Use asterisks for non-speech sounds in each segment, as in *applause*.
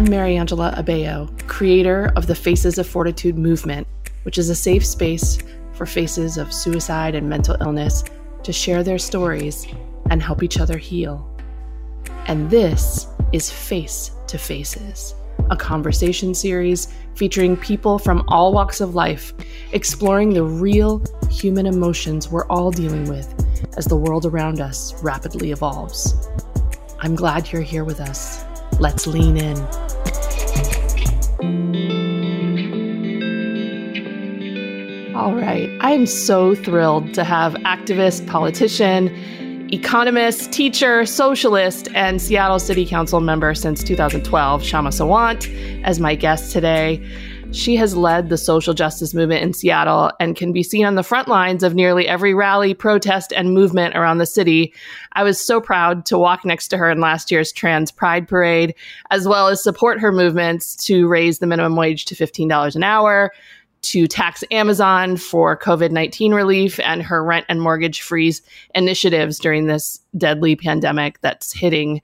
I'm Mariangela Abeo, creator of the Faces of Fortitude movement, which is a safe space for faces of suicide and mental illness to share their stories and help each other heal. And this is Face to Faces, a conversation series featuring people from all walks of life, exploring the real human emotions we're all dealing with as the world around us rapidly evolves. I'm glad you're here with us. Let's lean in. All right. I am so thrilled to have activist, politician, economist, teacher, socialist, and Seattle City Council member since 2012, Kshama Sawant, as my guest today. She has led the social justice movement in Seattle and can be seen on the front lines of nearly every rally, protest, and movement around the city. I was so proud to walk next to her in last year's Trans Pride Parade, as well as support her movements to raise the minimum wage to $15 an hour, to tax Amazon for COVID 19 relief, and her rent and mortgage freeze initiatives during this deadly pandemic that's hitting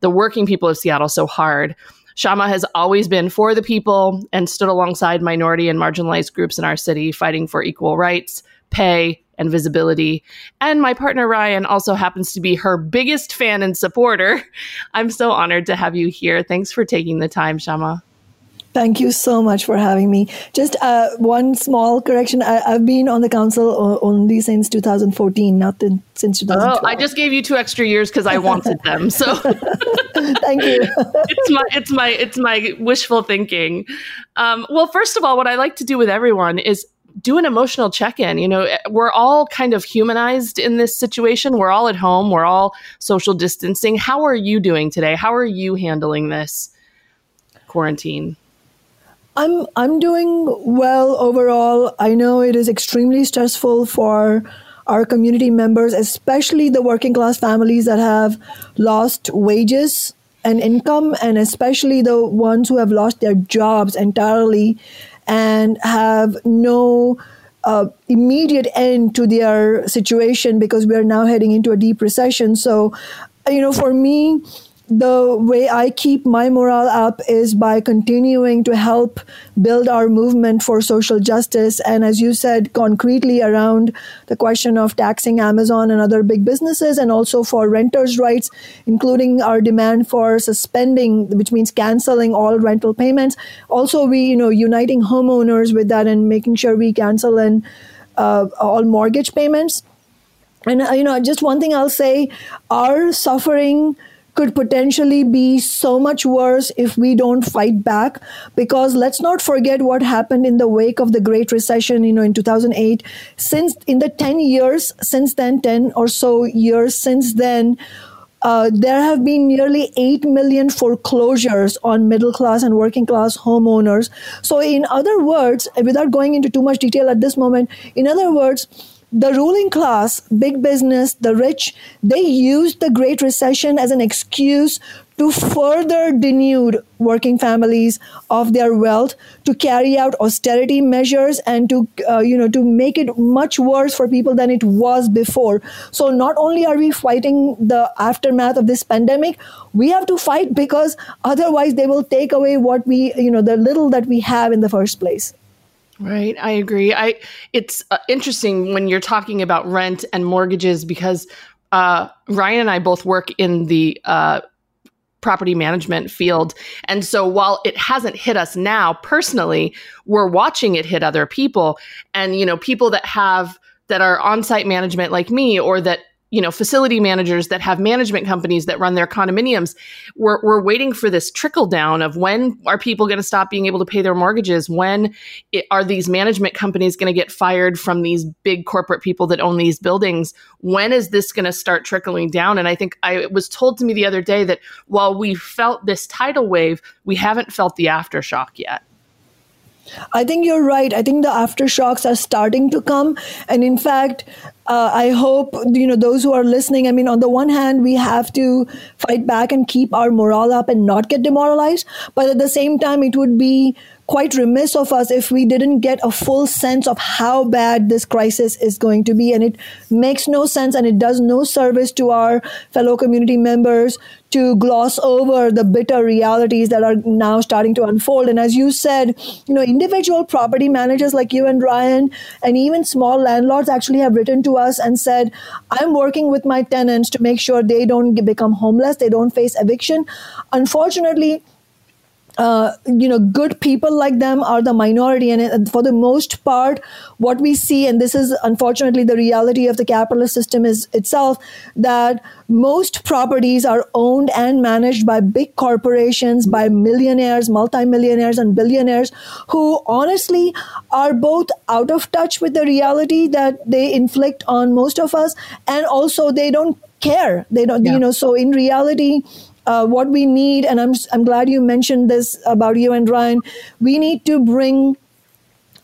the working people of Seattle so hard. Kshama has always been for the people and stood alongside minority and marginalized groups in our city, fighting for equal rights, pay, and visibility. And my partner Ryan also happens to be her biggest fan and supporter. *laughs* I'm so honored to have you here. Thanks for taking the time, Kshama. Thank you so much for having me. Just uh, one small correction. I, have been on the council only since 2014, not the, since 2012. Oh, I just gave you two extra years because I wanted them. So *laughs* thank you. *laughs* it's my it's my it's my wishful thinking. Um, well, first of all, what I like to do with everyone is do an emotional check-in. You know, we're all kind of humanized in this situation. We're all at home. We're all social distancing. How are you doing today? How are you handling this quarantine? I'm I'm doing well overall. I know it is extremely stressful for our community members, especially the working class families that have lost wages and income, and especially the ones who have lost their jobs entirely and have no uh, immediate end to their situation because we are now heading into a deep recession. So, you know, for me, the way I keep my morale up is by continuing to help build our movement for social justice. And as you said, concretely around the question of taxing Amazon and other big businesses, and also for renters' rights, including our demand for suspending, which means canceling all rental payments. Also, we, you know, uniting homeowners with that and making sure we cancel and uh, all mortgage payments. And, uh, you know, just one thing I'll say our suffering could potentially be so much worse if we don't fight back because let's not forget what happened in the wake of the great recession you know in 2008 since in the 10 years since then 10 or so years since then uh, there have been nearly 8 million foreclosures on middle class and working class homeowners. So, in other words, without going into too much detail at this moment, in other words, the ruling class, big business, the rich, they used the Great Recession as an excuse to further denude working families of their wealth, to carry out austerity measures, and to uh, you know to make it much worse for people than it was before. So not only are we fighting the aftermath of this pandemic, we have to fight because otherwise they will take away what we you know the little that we have in the first place. Right, I agree. I it's uh, interesting when you're talking about rent and mortgages because uh, Ryan and I both work in the uh, property management field, and so while it hasn't hit us now personally, we're watching it hit other people, and you know people that have that are on-site management like me or that you know facility managers that have management companies that run their condominiums we're, we're waiting for this trickle down of when are people going to stop being able to pay their mortgages? When it, are these management companies going to get fired from these big corporate people that own these buildings? When is this going to start trickling down? And i think i was told to me the other day that while we felt this tidal wave we haven't felt the aftershock yet I think you're right. I think the aftershocks are starting to come. And in fact, uh, I hope you know those who are listening. I mean, on the one hand, we have to fight back and keep our morale up and not get demoralized, but at the same time, it would be quite remiss of us if we didn't get a full sense of how bad this crisis is going to be. And it makes no sense and it does no service to our fellow community members to gloss over the bitter realities that are now starting to unfold. And as you said, you know, individual property managers like you and Ryan, and even small landlords actually have written to us and said, I'm working with my tenants to make sure they don't become homeless, they don't face eviction. Unfortunately, uh, you know, good people like them are the minority. And for the most part, what we see, and this is unfortunately the reality of the capitalist system is itself, that most properties are owned and managed by big corporations, by millionaires, multimillionaires, and billionaires who honestly are both out of touch with the reality that they inflict on most of us, and also they don't care. They don't, yeah. you know, so in reality, uh, what we need, and I'm I'm glad you mentioned this about you and Ryan. We need to bring,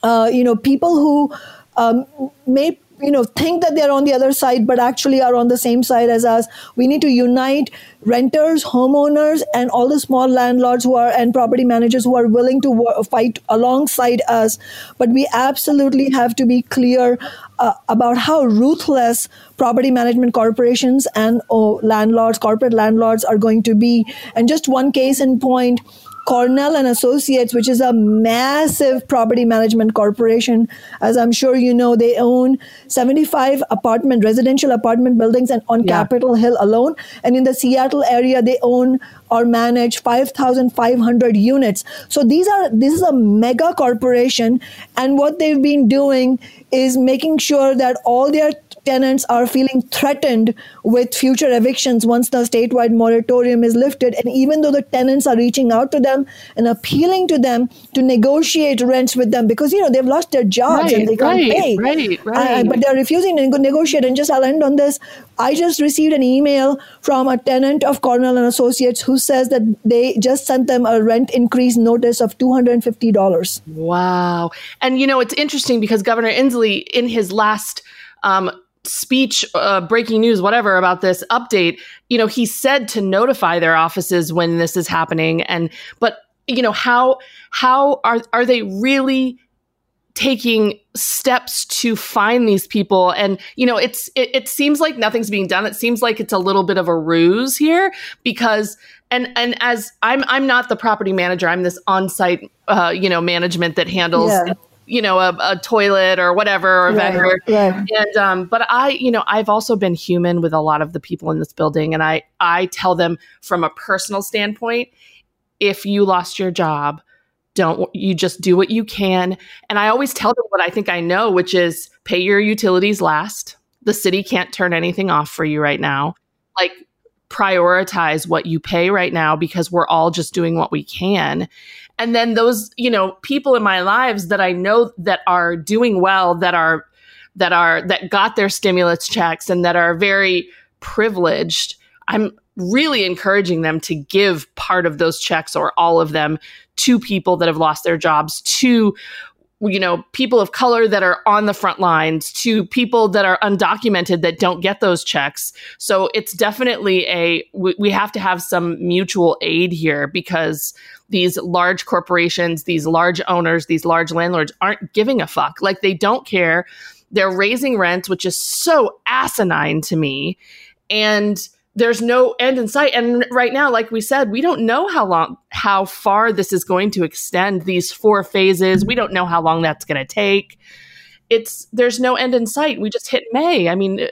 uh, you know, people who um, may you know think that they're on the other side but actually are on the same side as us. We need to unite renters homeowners and all the small landlords who are and property managers who are willing to fight alongside us. But we absolutely have to be clear uh, about how ruthless property management corporations and oh, landlords corporate landlords are going to be. And just one case in point Cornell and Associates, which is a massive property management corporation. As I'm sure you know, they own 75 apartment, residential apartment buildings and on yeah. Capitol Hill alone. And in the Seattle area, they own or manage 5,500 units. So these are, this is a mega corporation. And what they've been doing is making sure that all their tenants are feeling threatened with future evictions once the statewide moratorium is lifted. And even though the tenants are reaching out to them and appealing to them to negotiate rents with them because, you know, they've lost their jobs right, and they can't right, pay. Right, right. Uh, but they're refusing to negotiate. And just I'll end on this. I just received an email from a tenant of Cornell and Associates who says that they just sent them a rent increase notice of $250. Wow. And, you know, it's interesting because Governor Inslee, in his last um, speech, uh, breaking news, whatever about this update, you know, he said to notify their offices when this is happening. And, but, you know, how, how are, are they really taking steps to find these people? And you know it's it, it, seems like nothing's being done. It seems like it's a little bit of a ruse here because and and as i'm i'm not the property manager. I'm this on-site uh, you know management that handles yeah you know a, a, toilet or whatever or right, vendor. right. and um but i you know i've also been human with a lot of the people in this building and i i tell them from a personal standpoint if you lost your job don't you just do what you can. And i always tell them what i think i know which is pay your utilities last. The city can't turn anything off for you right now. Like prioritize what you pay right now because we're all just doing what we can. And then those you know people in my lives that i know that are doing well that are that are that got their stimulus checks and that are very privileged i'm really encouraging them to give part of those checks or all of them to people that have lost their jobs to you know people of color that are on the front lines to people that are undocumented that don't get those checks so it's definitely a we, we have to have some mutual aid here because these large corporations, these large owners, these large landlords aren't giving a fuck. Like they don't care. They're raising rents, which is so asinine to me. And there's no end in sight. And right now, like we said, we don't know how long, how far this is going to extend these four phases. We don't know how long that's going to take. It's, there's no end in sight. We just hit May. I mean, uh,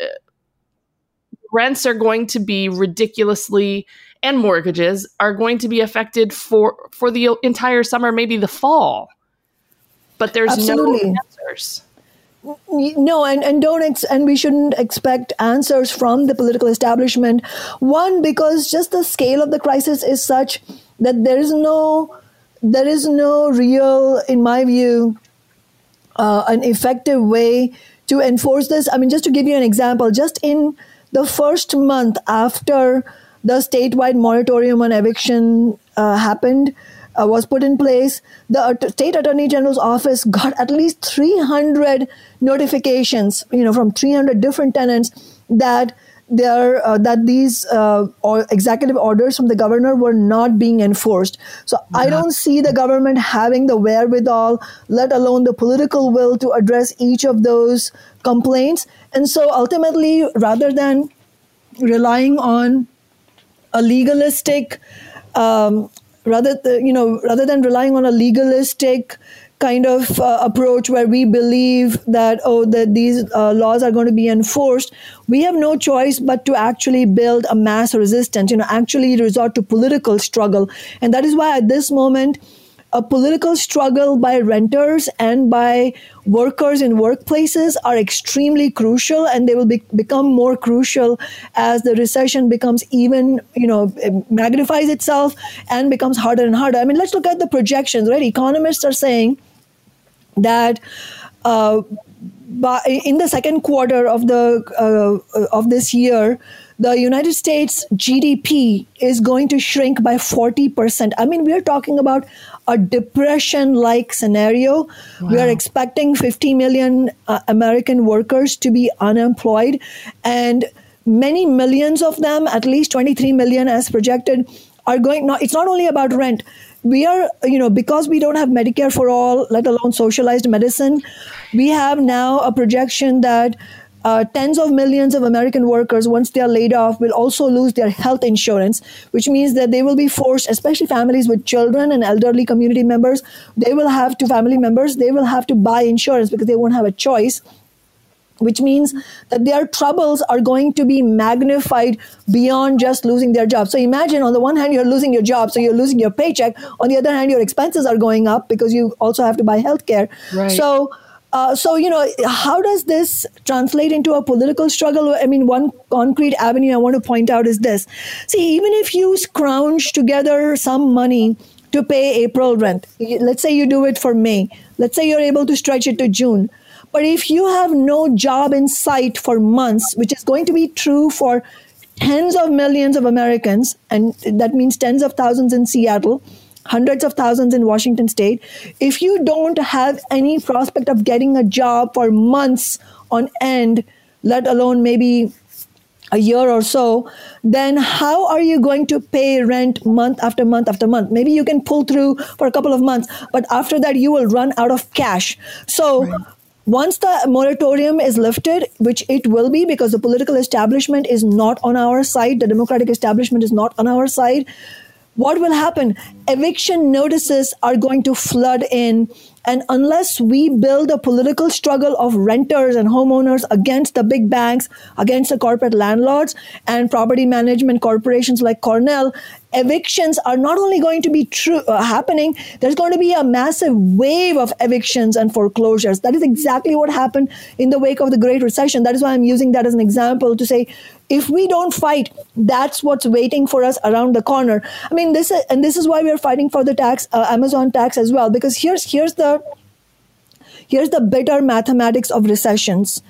rents are going to be ridiculously and mortgages are going to be affected for for the entire summer, maybe the fall. But there's Absolutely. no answers. No, and, and don't ex- and we shouldn't expect answers from the political establishment. One, because just the scale of the crisis is such that there is no there is no real, in my view, uh, an effective way to enforce this. I mean, just to give you an example, just in the first month after the statewide moratorium on eviction uh, happened, uh, was put in place, the state attorney general's office got at least 300 notifications, you know, from 300 different tenants that there uh, that these uh, or executive orders from the governor were not being enforced. So yeah. I don't see the government having the wherewithal, let alone the political will, to address each of those complaints. And so ultimately, rather than relying on a legalistic um, rather you know rather than relying on a legalistic kind of uh, approach where we believe that oh that these uh, laws are going to be enforced we have no choice but to actually build a mass resistance you know actually resort to political struggle. And that is why at this moment a political struggle by renters and by workers in workplaces are extremely crucial and they will be, become more crucial as the recession becomes even you know magnifies itself and becomes harder and harder i mean let's look at the projections right economists are saying that uh, in the second quarter of the uh, of this year the United States GDP is going to shrink by 40%. I mean, we're talking about a depression like scenario. Wow. We are expecting 50 million uh, American workers to be unemployed, and many millions of them, at least 23 million as projected, are going. Not, it's not only about rent. We are, you know, because we don't have Medicare for all, let alone socialized medicine, we have now a projection that uh, tens of millions of American workers, once they are laid off, will also lose their health insurance, which means that they will be forced, especially families with children and elderly community members, they will have to, family members, they will have to buy insurance because they won't have a choice which means that their troubles are going to be magnified beyond just losing their job. So imagine on the one hand, you're losing your job, so you're losing your paycheck. On the other hand, your expenses are going up because you also have to buy healthcare. Right. So uh, so, you know, how does this translate into a political struggle? I mean, one concrete avenue I want to point out is this. See, even if you scrounge together some money to pay April rent, let's say you do it for May, let's say you're able to stretch it to June. But if you have no job in sight for months, which is going to be true for tens of millions of Americans, and that means tens of thousands in Seattle, hundreds of thousands in Washington state, if you don't have any prospect of getting a job for months on end, let alone maybe a year or so, then how are you going to pay rent month after month after month? Maybe you can pull through for a couple of months, but after that, you will run out of cash. So, right. Once the moratorium is lifted, which it will be because the political establishment is not on our side, the Democratic establishment is not on our side, what will happen? Eviction notices are going to flood in. And unless we build a political struggle of renters and homeowners against the big banks, against the corporate landlords and property management corporations like Cornell, evictions are not only going to be true uh, happening there's going to be a massive wave of evictions and foreclosures that is exactly what happened in the wake of the great recession that is why i'm using that as an example to say if we don't fight that's what's waiting for us around the corner. I mean this is, and this is why we're fighting for the tax uh, amazon tax as well because here's here's the here's the bitter mathematics of recessions.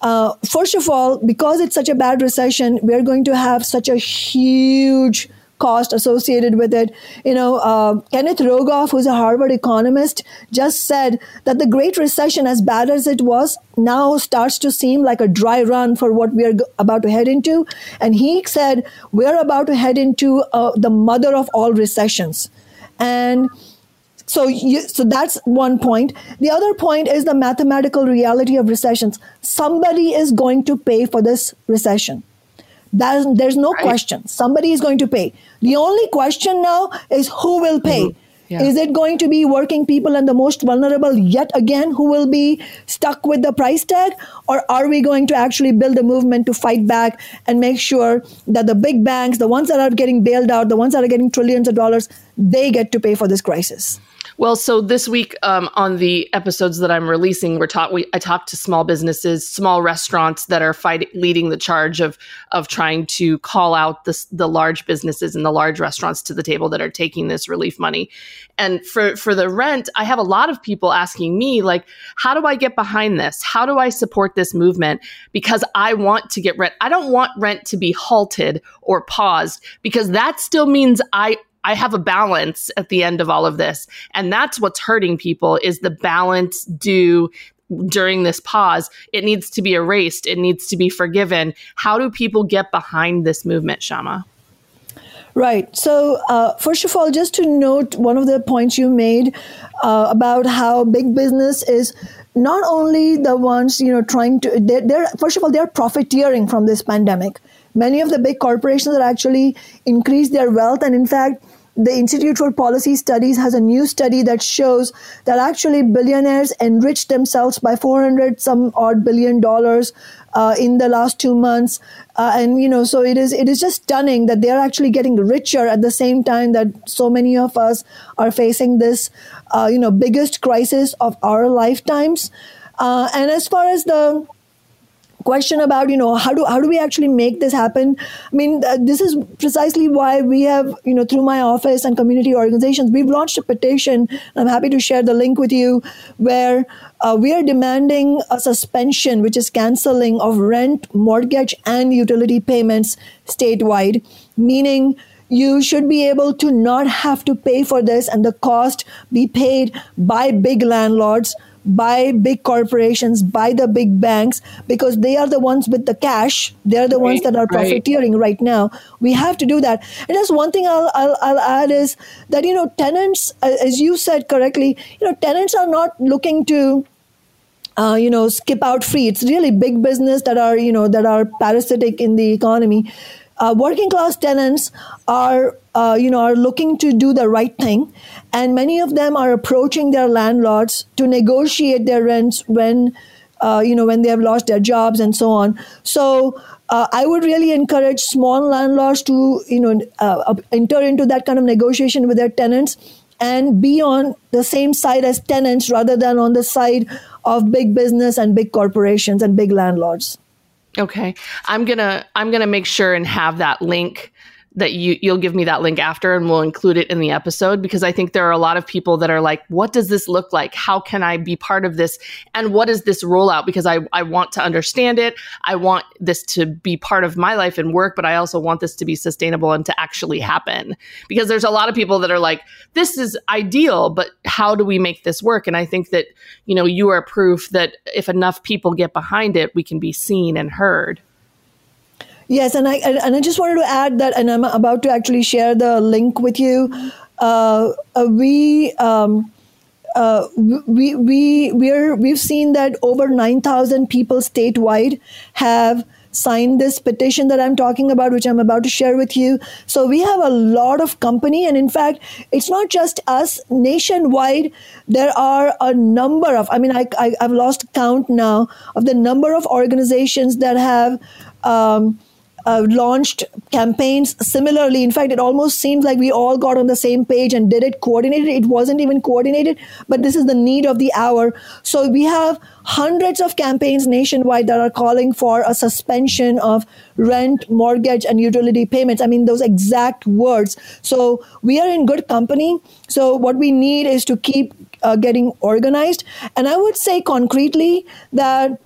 Uh, first of all, because it's such a bad recession, we're going to have such a huge cost associated with it. You know, uh, Kenneth Rogoff, who's a Harvard economist, just said that the Great Recession, as bad as it was, now starts to seem like a dry run for what we are about to head into. And he said, we're about to head into uh, the mother of all recessions. And so, you, so that's one point. The other point is the mathematical reality of recessions. Somebody is going to pay for this recession. There's, there's no right. question. Somebody is going to pay. The only question now is who will pay. Mm-hmm. Yeah. Is it going to be working people and the most vulnerable yet again who will be stuck with the price tag? Or are we going to actually build a movement to fight back and make sure that the big banks, the ones that are getting bailed out, the ones that are getting trillions of dollars, they get to pay for this crisis? Well, so this week um, on the episodes that I'm releasing, we're taught we I talked to small businesses, small restaurants that are fighting, leading the charge of of trying to call out the the large businesses and the large restaurants to the table that are taking this relief money. And for for the rent, I have a lot of people asking me like, how do I get behind this? How do I support this movement? Because I want to get rent. I don't want rent to be halted or paused because that still means I I have a balance at the end of all of this. And that's what's hurting people is the balance due during this pause. It needs to be erased. It needs to be forgiven. How do people get behind this movement, Kshama? Right. So, uh, first of all, just to note one of the points you made uh, about how big business is not only the ones you know trying to they're, they're, first of all they're profiteering from this pandemic many of the big corporations are actually increased their wealth and in fact the Institute for Policy Studies has a new study that shows that actually billionaires enriched themselves by 400 some odd billion dollars uh, in the last two months. Uh, and, you know, so it is, it is just stunning that they're actually getting richer at the same time that so many of us are facing this, uh, you know, biggest crisis of our lifetimes. Uh, and as far as the, question about you know how do how do we actually make this happen? I mean uh, this is precisely why we have you know through my office and community organizations we've launched a petition. I'm happy to share the link with you where uh, we are demanding a suspension which is canceling of rent mortgage and utility payments statewide meaning you should be able to not have to pay for this and the cost be paid by big landlords by big corporations, by the big banks, because they are the ones with the cash. They're the right, ones that are profiteering right. right. now. We have to do that. And just one thing I'll, I'll, I'll add is that, you know, tenants, as you said correctly, you know, tenants are not looking to uh, you know skip out free it's really big business that are you know that are parasitic in the economy uh, working class tenants are uh, you know are looking to do the right thing and many of them are approaching their landlords to negotiate their rents when uh, you know when they have lost their jobs and so on so uh, I would really encourage small landlords to, you know, uh, enter into that kind of negotiation with their tenants and be on the same side as tenants rather than on the side of big business and big corporations and big landlords. Okay. I'm to I'm to make sure and have that link that you you'll give me that link after and we'll include it in the episode because I think there are a lot of people that are like, what does this look like? How can I be part of this? And what is this rollout? Because I, I want to understand it. I want this to be part of my life and work, but I also want this to be sustainable and to actually happen. Because there's a lot of people that are like, this is ideal, but how do we make this work? And I think that, you know, you are proof that if enough people get behind it, we can be seen and heard. Yes, and I and I just wanted to add that, and I'm about to actually share the link with you. Uh, uh, we. Um, uh, we we we're we've seen that over 9000 people statewide have signed this petition that I'm talking about, which I'm about to share with you. So we have a lot of company, and in fact, it's not just us. Nationwide, there are a number of. I mean, I, I have lost count now of the number of organizations that have. Um, uh, launched campaigns similarly. In fact, it almost seems like we all got on the same page and did it coordinated. It wasn't even coordinated, but this is the need of the hour. So we have hundreds of campaigns nationwide that are calling for a suspension of rent, mortgage, and utility payments. I mean, those exact words. So we are in good company. So what we need is to keep uh, getting organized. And I would say concretely that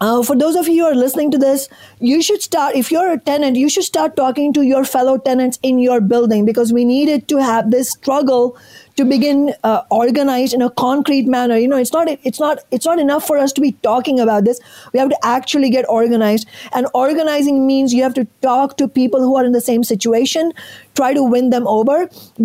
uh, for those of you who are listening to this, you should start, if you're a tenant, you should start talking to your fellow tenants in your building because we needed to have this struggle to begin uh, organized in a concrete manner. You know, it's not it's not it's not enough for us to be talking about this. We have to actually get organized, and organizing means you have to talk to people who are in the same situation, try to win them over,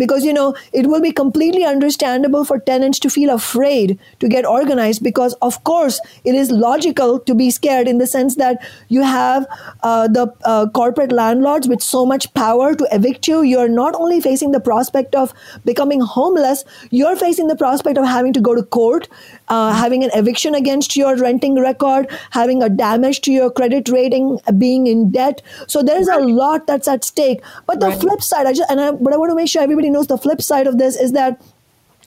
because you know it will be completely understandable for tenants to feel afraid to get organized because of course it is logical to be scared in the sense that you have uh, the uh, corporate landlords with so much power to evict you. You are not only facing the prospect of becoming homeless you're facing the prospect of having to go to court, uh, having an eviction against your renting record, having a damage to your credit rating, being in debt. So there's right. a lot that's at stake. But the right. flip side, I just and I, but I want to make sure everybody knows the flip side of this is that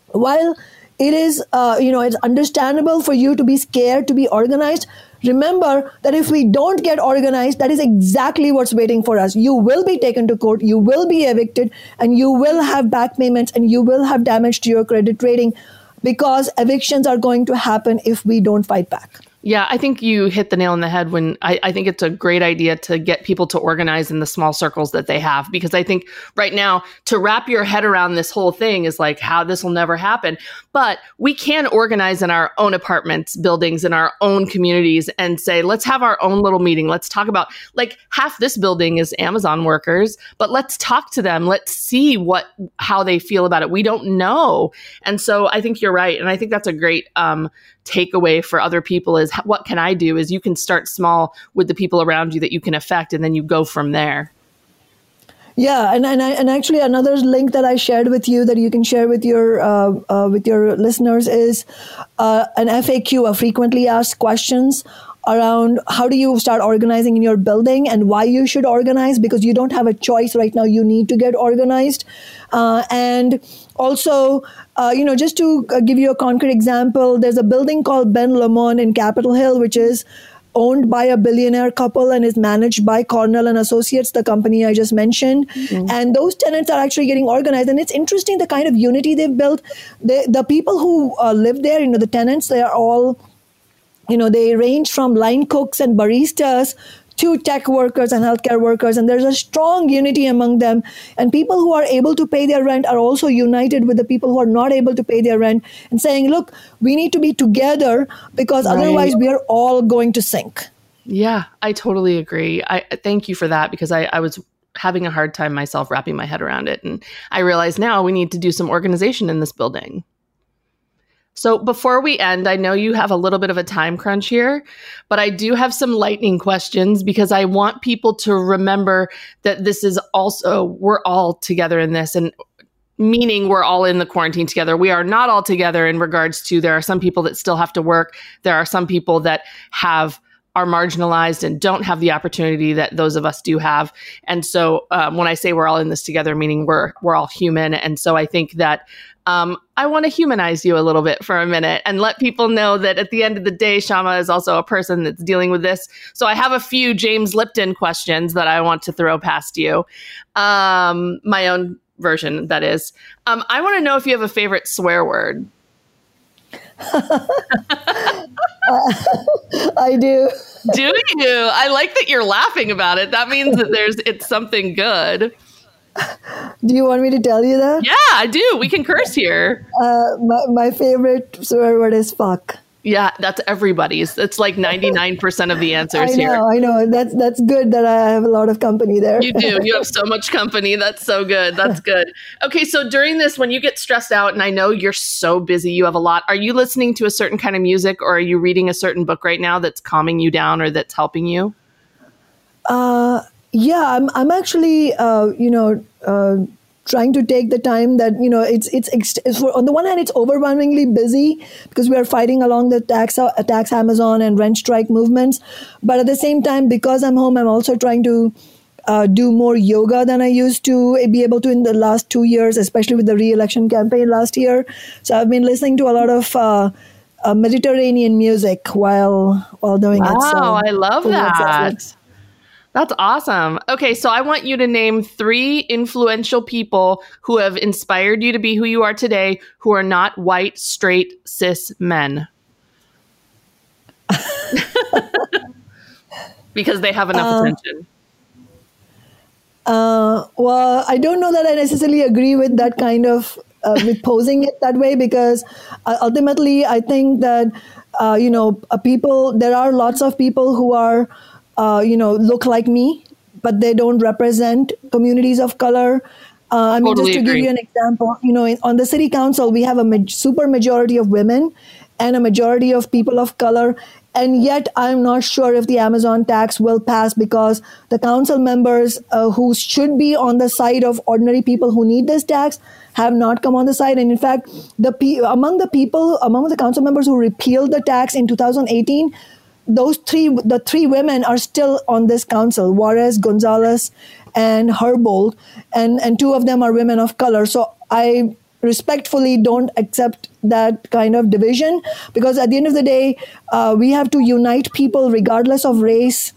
while it is uh, you know it's understandable for you to be scared to be organized Remember that if we don't get organized, that is exactly what's waiting for us. You will be taken to court, you will be evicted, and you will have back payments and you will have damage to your credit rating because evictions are going to happen if we don't fight back. Yeah, I think you hit the nail on the head when I, I, think it's a great idea to get people to organize in the small circles that they have. Because I think right now, to wrap your head around this whole thing is like how this will never happen. But we can organize in our own apartments, buildings, in our own communities and say, let's have our own little meeting. Let's talk about like half this building is Amazon workers, but let's talk to them. Let's see what how they feel about it. We don't know. And so I think you're right. And I think that's a great um, takeaway for other people is what can I do? Is you can start small with the people around you that you can affect, and then you go from there. Yeah, and and, I, and actually another link that I shared with you that you can share with your uh, uh, with your listeners is uh, an FAQ, a frequently asked questions around how do you start organizing in your building and why you should organize because you don't have a choice right now. You need to get organized, uh, and also uh, you know, just to uh, give you a concrete example, there's a building called Ben Lomond in Capitol Hill, which is owned by a billionaire couple and is managed by Cornell and Associates, the company I just mentioned. Mm-hmm. And those tenants are actually getting organized. And it's interesting the kind of unity they've built. They, the people who uh, live there, you know, the tenants, they are all, you know, they range from line cooks and baristas to tech workers and healthcare workers, and there's a strong unity among them. And people who are able to pay their rent are also united with the people who are not able to pay their rent and saying, look, we need to be together because right. otherwise we are all going to sink. Yeah, I totally agree. I thank you for that because I, I was having a hard time myself wrapping my head around it. And I realize now we need to do some organization in this building. So before we end, I know you have a little bit of a time crunch here, but I do have some lightning questions because I want people to remember that this is also, we're all together in this and meaning we're all in the quarantine together. We are not all together in regards to there are some people that still have to work. There are some people that have are marginalized and don't have the opportunity that those of us do have. And so um, when I say we're all in this together, meaning we're we're all human. And so I think that um, I want to humanize you a little bit for a minute and let people know that at the end of the day, Kshama is also a person that's dealing with this. So I have a few James Lipton questions that I want to throw past you. Um, my own version, that is. Um, I want to know if you have a favorite swear word. uh, *laughs* I do. do you? I like that you're laughing about it. That means that there's it's something good. Do you want me to tell you that? Yeah, I do. We can curse here. Uh, my, my favorite swear word is fuck. Yeah, that's everybody's. It's like 99% of the *laughs* answers here. I know, here. I know. That's that's good that I have a lot of company there. You do. You have so much company. That's so good. That's good. Okay, so during this when you get stressed out and I know you're so busy, you have a lot. Are you listening to a certain kind of music or are you reading a certain book right now that's calming you down or that's helping you? Uh yeah, I'm I'm actually uh, you know uh, trying to take the time that you know it's it's, it's for, on the one hand it's overwhelmingly busy because we are fighting along the tax uh, tax Amazon and rent strike movements, but at the same time because I'm home, I'm also trying to. Uh, do more yoga than I used to be able to in the last two years, especially with the re-election campaign last year. So I've been listening to a lot of uh, uh, Mediterranean music while while doing wow, it. Wow, I love that. That's awesome. Okay, so I want you to name three influential people who have inspired you to be who you are today, who are not white, straight, cis men. *laughs* because they have enough uh, attention. Uh, well, I don't know that I necessarily agree with that kind of uh, with posing it that way because uh, ultimately I think that uh, you know uh, people there are lots of people who are uh, you know, look like me, but they don't represent communities of color. Uh, I mean, totally just to agree. give you an example, you know, in, on the city council, we have a ma- super majority of women and a majority of people of color. And yet, I'm not sure if the Amazon tax will pass because the council members uh, who should be on the side of ordinary people who need this tax have not come on the side. And in fact, the pe- among the people, among the council members who repealed the tax in 2018, those three, the three women are still on this council: Juarez, Gonzalez, and Herbold, and and two of them are women of color. So I respectfully don't accept that kind of division because at the end of the day, uh, we have to unite people regardless of race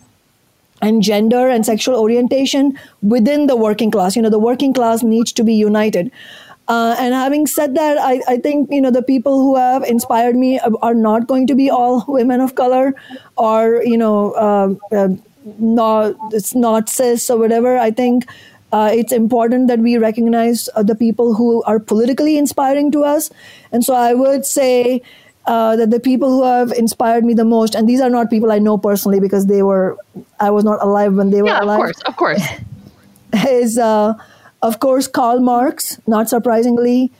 and gender and sexual orientation within the working class. You know, the working class needs to be united. Uh, and having said that, I, I think you know the people who have inspired me are not going to be all *laughs* women of color, or you know, uh, uh, not it's not cis or whatever. I think uh, it's important that we recognize uh, the people who are politically inspiring to us. And so I would say uh, that the people who have inspired me the most, and these are not people I know personally because they were, I was not alive when they were yeah, alive. Of course, of course. *laughs* is, uh, of course, Karl Marx, not surprisingly,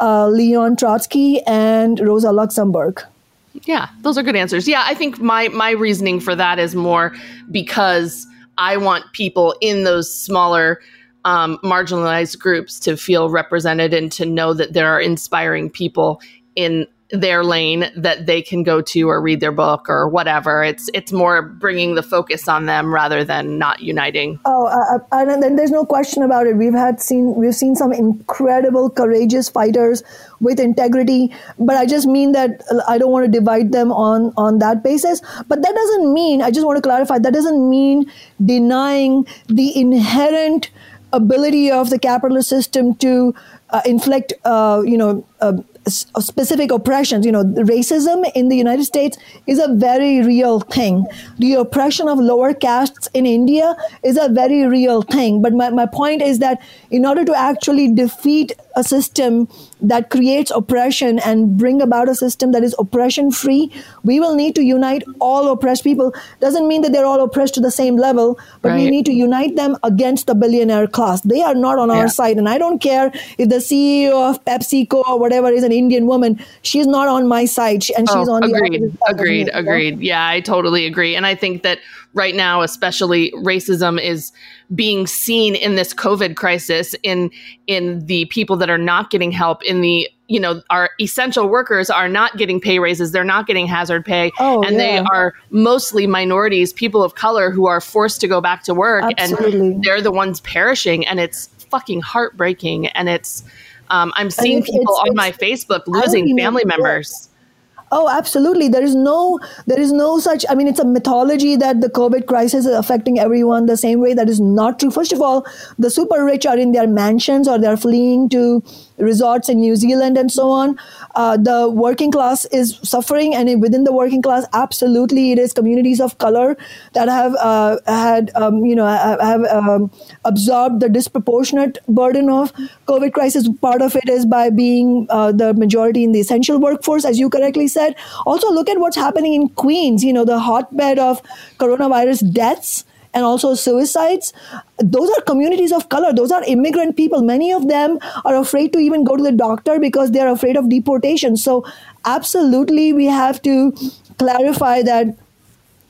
uh, Leon Trotsky, and Rosa Luxemburg. Yeah, those are good answers. Yeah, I think my my reasoning for that is more because I want people in those smaller um, marginalized groups to feel represented and to know that there are inspiring people in their lane that they can go to or read their book or whatever. It's it's more bringing the focus on them rather than not uniting. Oh, uh, uh and then there's no question about it. We've had seen we've seen some incredible, courageous fighters with integrity, but I just mean that I don't want to divide them on on that basis. But that doesn't mean I just want to clarify that doesn't mean denying the inherent ability of the capitalist system to uh, inflict, uh, you know, uh, specific oppressions. You know, racism in the United States is a very real thing. The oppression of lower castes in India is a very real thing. But my, my point is that in order to actually defeat a system that creates oppression and bring about a system that is oppression free, we will need to unite all oppressed people. Doesn't mean that they're all oppressed to the same level, but right. we need to unite them against the billionaire class. They are not on yeah. our side. And I don't care if the CEO of PepsiCo or whatever is an Indian woman. She's not on my side. And oh, she's oh, on agreed, the Agreed, agreed. Yeah, I totally agree. And I think that right now, especially racism is being seen in this COVID crisis in in the people that are not getting help in the you know our essential workers are not getting pay raises they're not getting hazard pay oh, and yeah. they are mostly minorities people of color who are forced to go back to work Absolutely. and they're the ones perishing and it's fucking heartbreaking and it's um, i'm seeing people on my facebook losing family members Oh, absolutely. There is no, there is no such. I mean, it's a mythology that the COVID crisis is affecting everyone the same way. That is not true. First of all, the super rich are in their mansions or they're fleeing to resorts in New Zealand and so on. Uh, the working class is suffering, and within the working class, absolutely, it is communities of color that have uh, had, um, you know, have um, absorbed the disproportionate burden of COVID crisis. Part of it is by being uh, the majority in the essential workforce, as you correctly said. Also, look at what's happening in Queens. You know, the hotbed of coronavirus deaths and also suicides. Those are communities of color. Those are immigrant people. Many of them are afraid to even go to the doctor because they're afraid of deportation. So absolutely we have to clarify that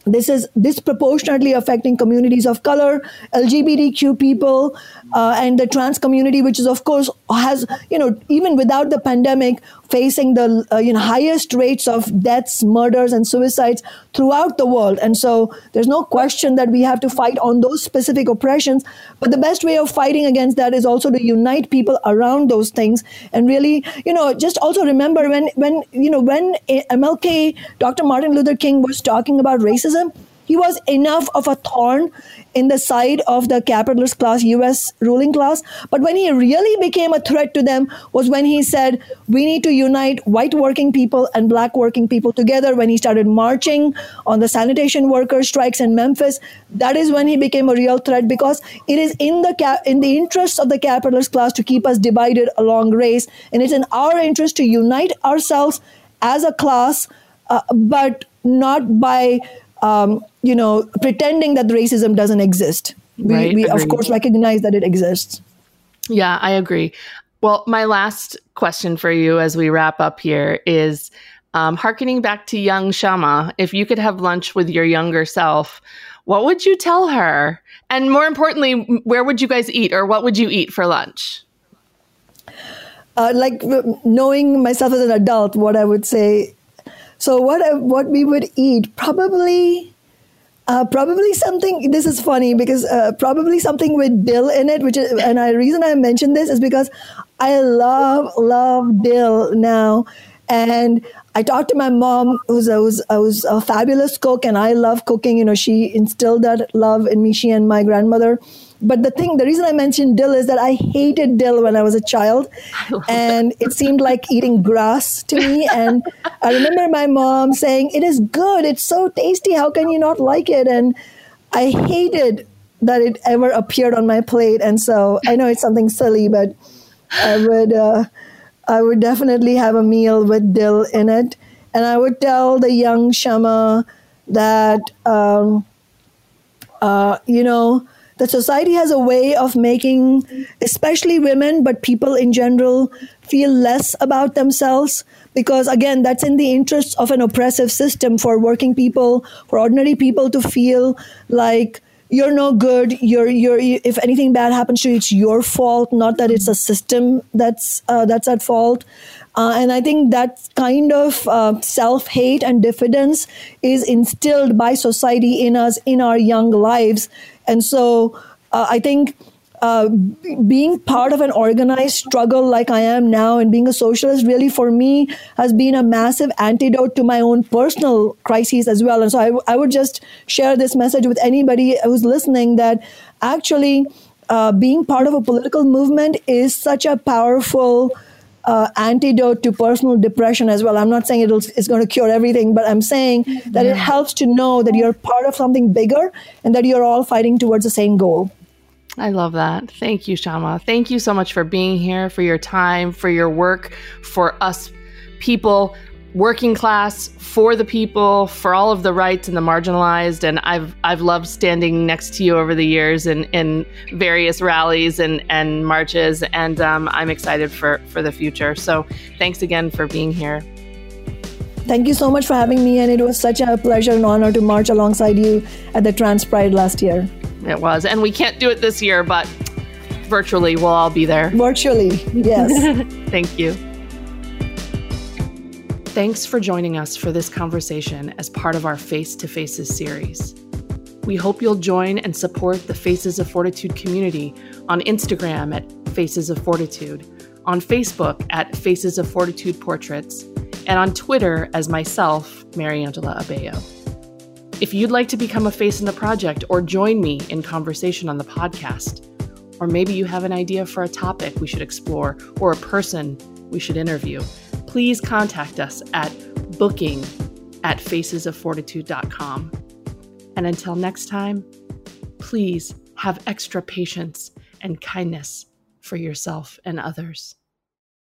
this is disproportionately affecting communities of color, LGBTQ people, uh, and the trans community, which is of course has you know even without the pandemic facing the uh, you know highest rates of deaths, murders, and suicides throughout the world. And so there's no question that we have to fight on those specific oppressions. But the best way of fighting against that is also to unite people around those things and really you know just also remember when when you know when MLK, Dr. Martin Luther King was talking about racism he was enough of a thorn in the side of the capitalist class, US ruling class. But when he really became a threat to them was when he said, we need to unite white working people and black working people together. When he started marching on the sanitation workers strikes in Memphis, that is when he became a real threat because it is in the cap- in the interest of the capitalist class to keep us divided along race. And it's in our interest to unite ourselves as a class, uh, but not by um, you know, pretending that racism doesn't exist. We, right, we of course, recognize that it exists. Yeah, I agree. Well, my last question for you as we wrap up here is um, harkening back to young Kshama, if you could have lunch with your younger self, what would you tell her? And more importantly, where would you guys eat or what would you eat for lunch? Uh, like knowing myself as an adult, what I would say so what uh, what we would eat probably. Uh, probably something. This is funny because uh, probably something with dill in it. Which is, and the reason I mention this is because I love love dill now, and I talked to my mom, who's a, who's, who's a fabulous cook, and I love cooking. You know, she instilled that love in me. She and my grandmother but the thing, the reason I mentioned dill is that I hated dill when I was a child, and it seemed like eating grass to me. And I remember my mom saying, "It is good. It's so tasty. How can you not like it?" And I hated that it ever appeared on my plate. And so I know it's something silly, but I would, uh, I would definitely have a meal with dill in it, and I would tell the young Kshama that, um, uh, you know that society has a way of making, especially women, but people in general, feel less about themselves because, again, that's in the interest of an oppressive system for working people, for ordinary people to feel like you're no good. You're you're if anything bad happens to you, it's your fault, not that it's a system that's uh, that's at fault. Uh, and I think that kind of uh, self hate and diffidence is instilled by society in us in our young lives. And so uh, I think uh, being part of an organized struggle like I am now and being a socialist really for me has been a massive antidote to my own personal crises as well. And so I, w- I would just share this message with anybody who's listening that actually uh, being part of a political movement is such a powerful uh, antidote to personal depression as well. I'm not saying it's going to cure everything, but I'm saying that yeah. it helps to know that you're part of something bigger and that you're all fighting towards the same goal. I love that. Thank you, Kshama. Thank you so much for being here, for your time, for your work, for us people working class for the people for all of the rights and the marginalized and I've I've loved standing next to you over the years in, in various rallies and, and marches and um, I'm excited for for the future so thanks again for being here Thank you so much for having me and it was such a pleasure and honor to march alongside you at the Trans Pride last year. It was and we can't do it this year but virtually we'll all be there. Virtually. Yes. *laughs* Thank you. Thanks for joining us for this conversation as part of our Face to Faces series. We hope you'll join and support the Faces of Fortitude community on Instagram at Faces of Fortitude, on Facebook at Faces of Fortitude Portraits, and on Twitter as myself, Mariangela Abello. If you'd like to become a face in the project or join me in conversation on the podcast, or maybe you have an idea for a topic we should explore or a person we should interview, please contact us at booking at facesoffortitude.com. And until next time, please have extra patience and kindness for yourself and others.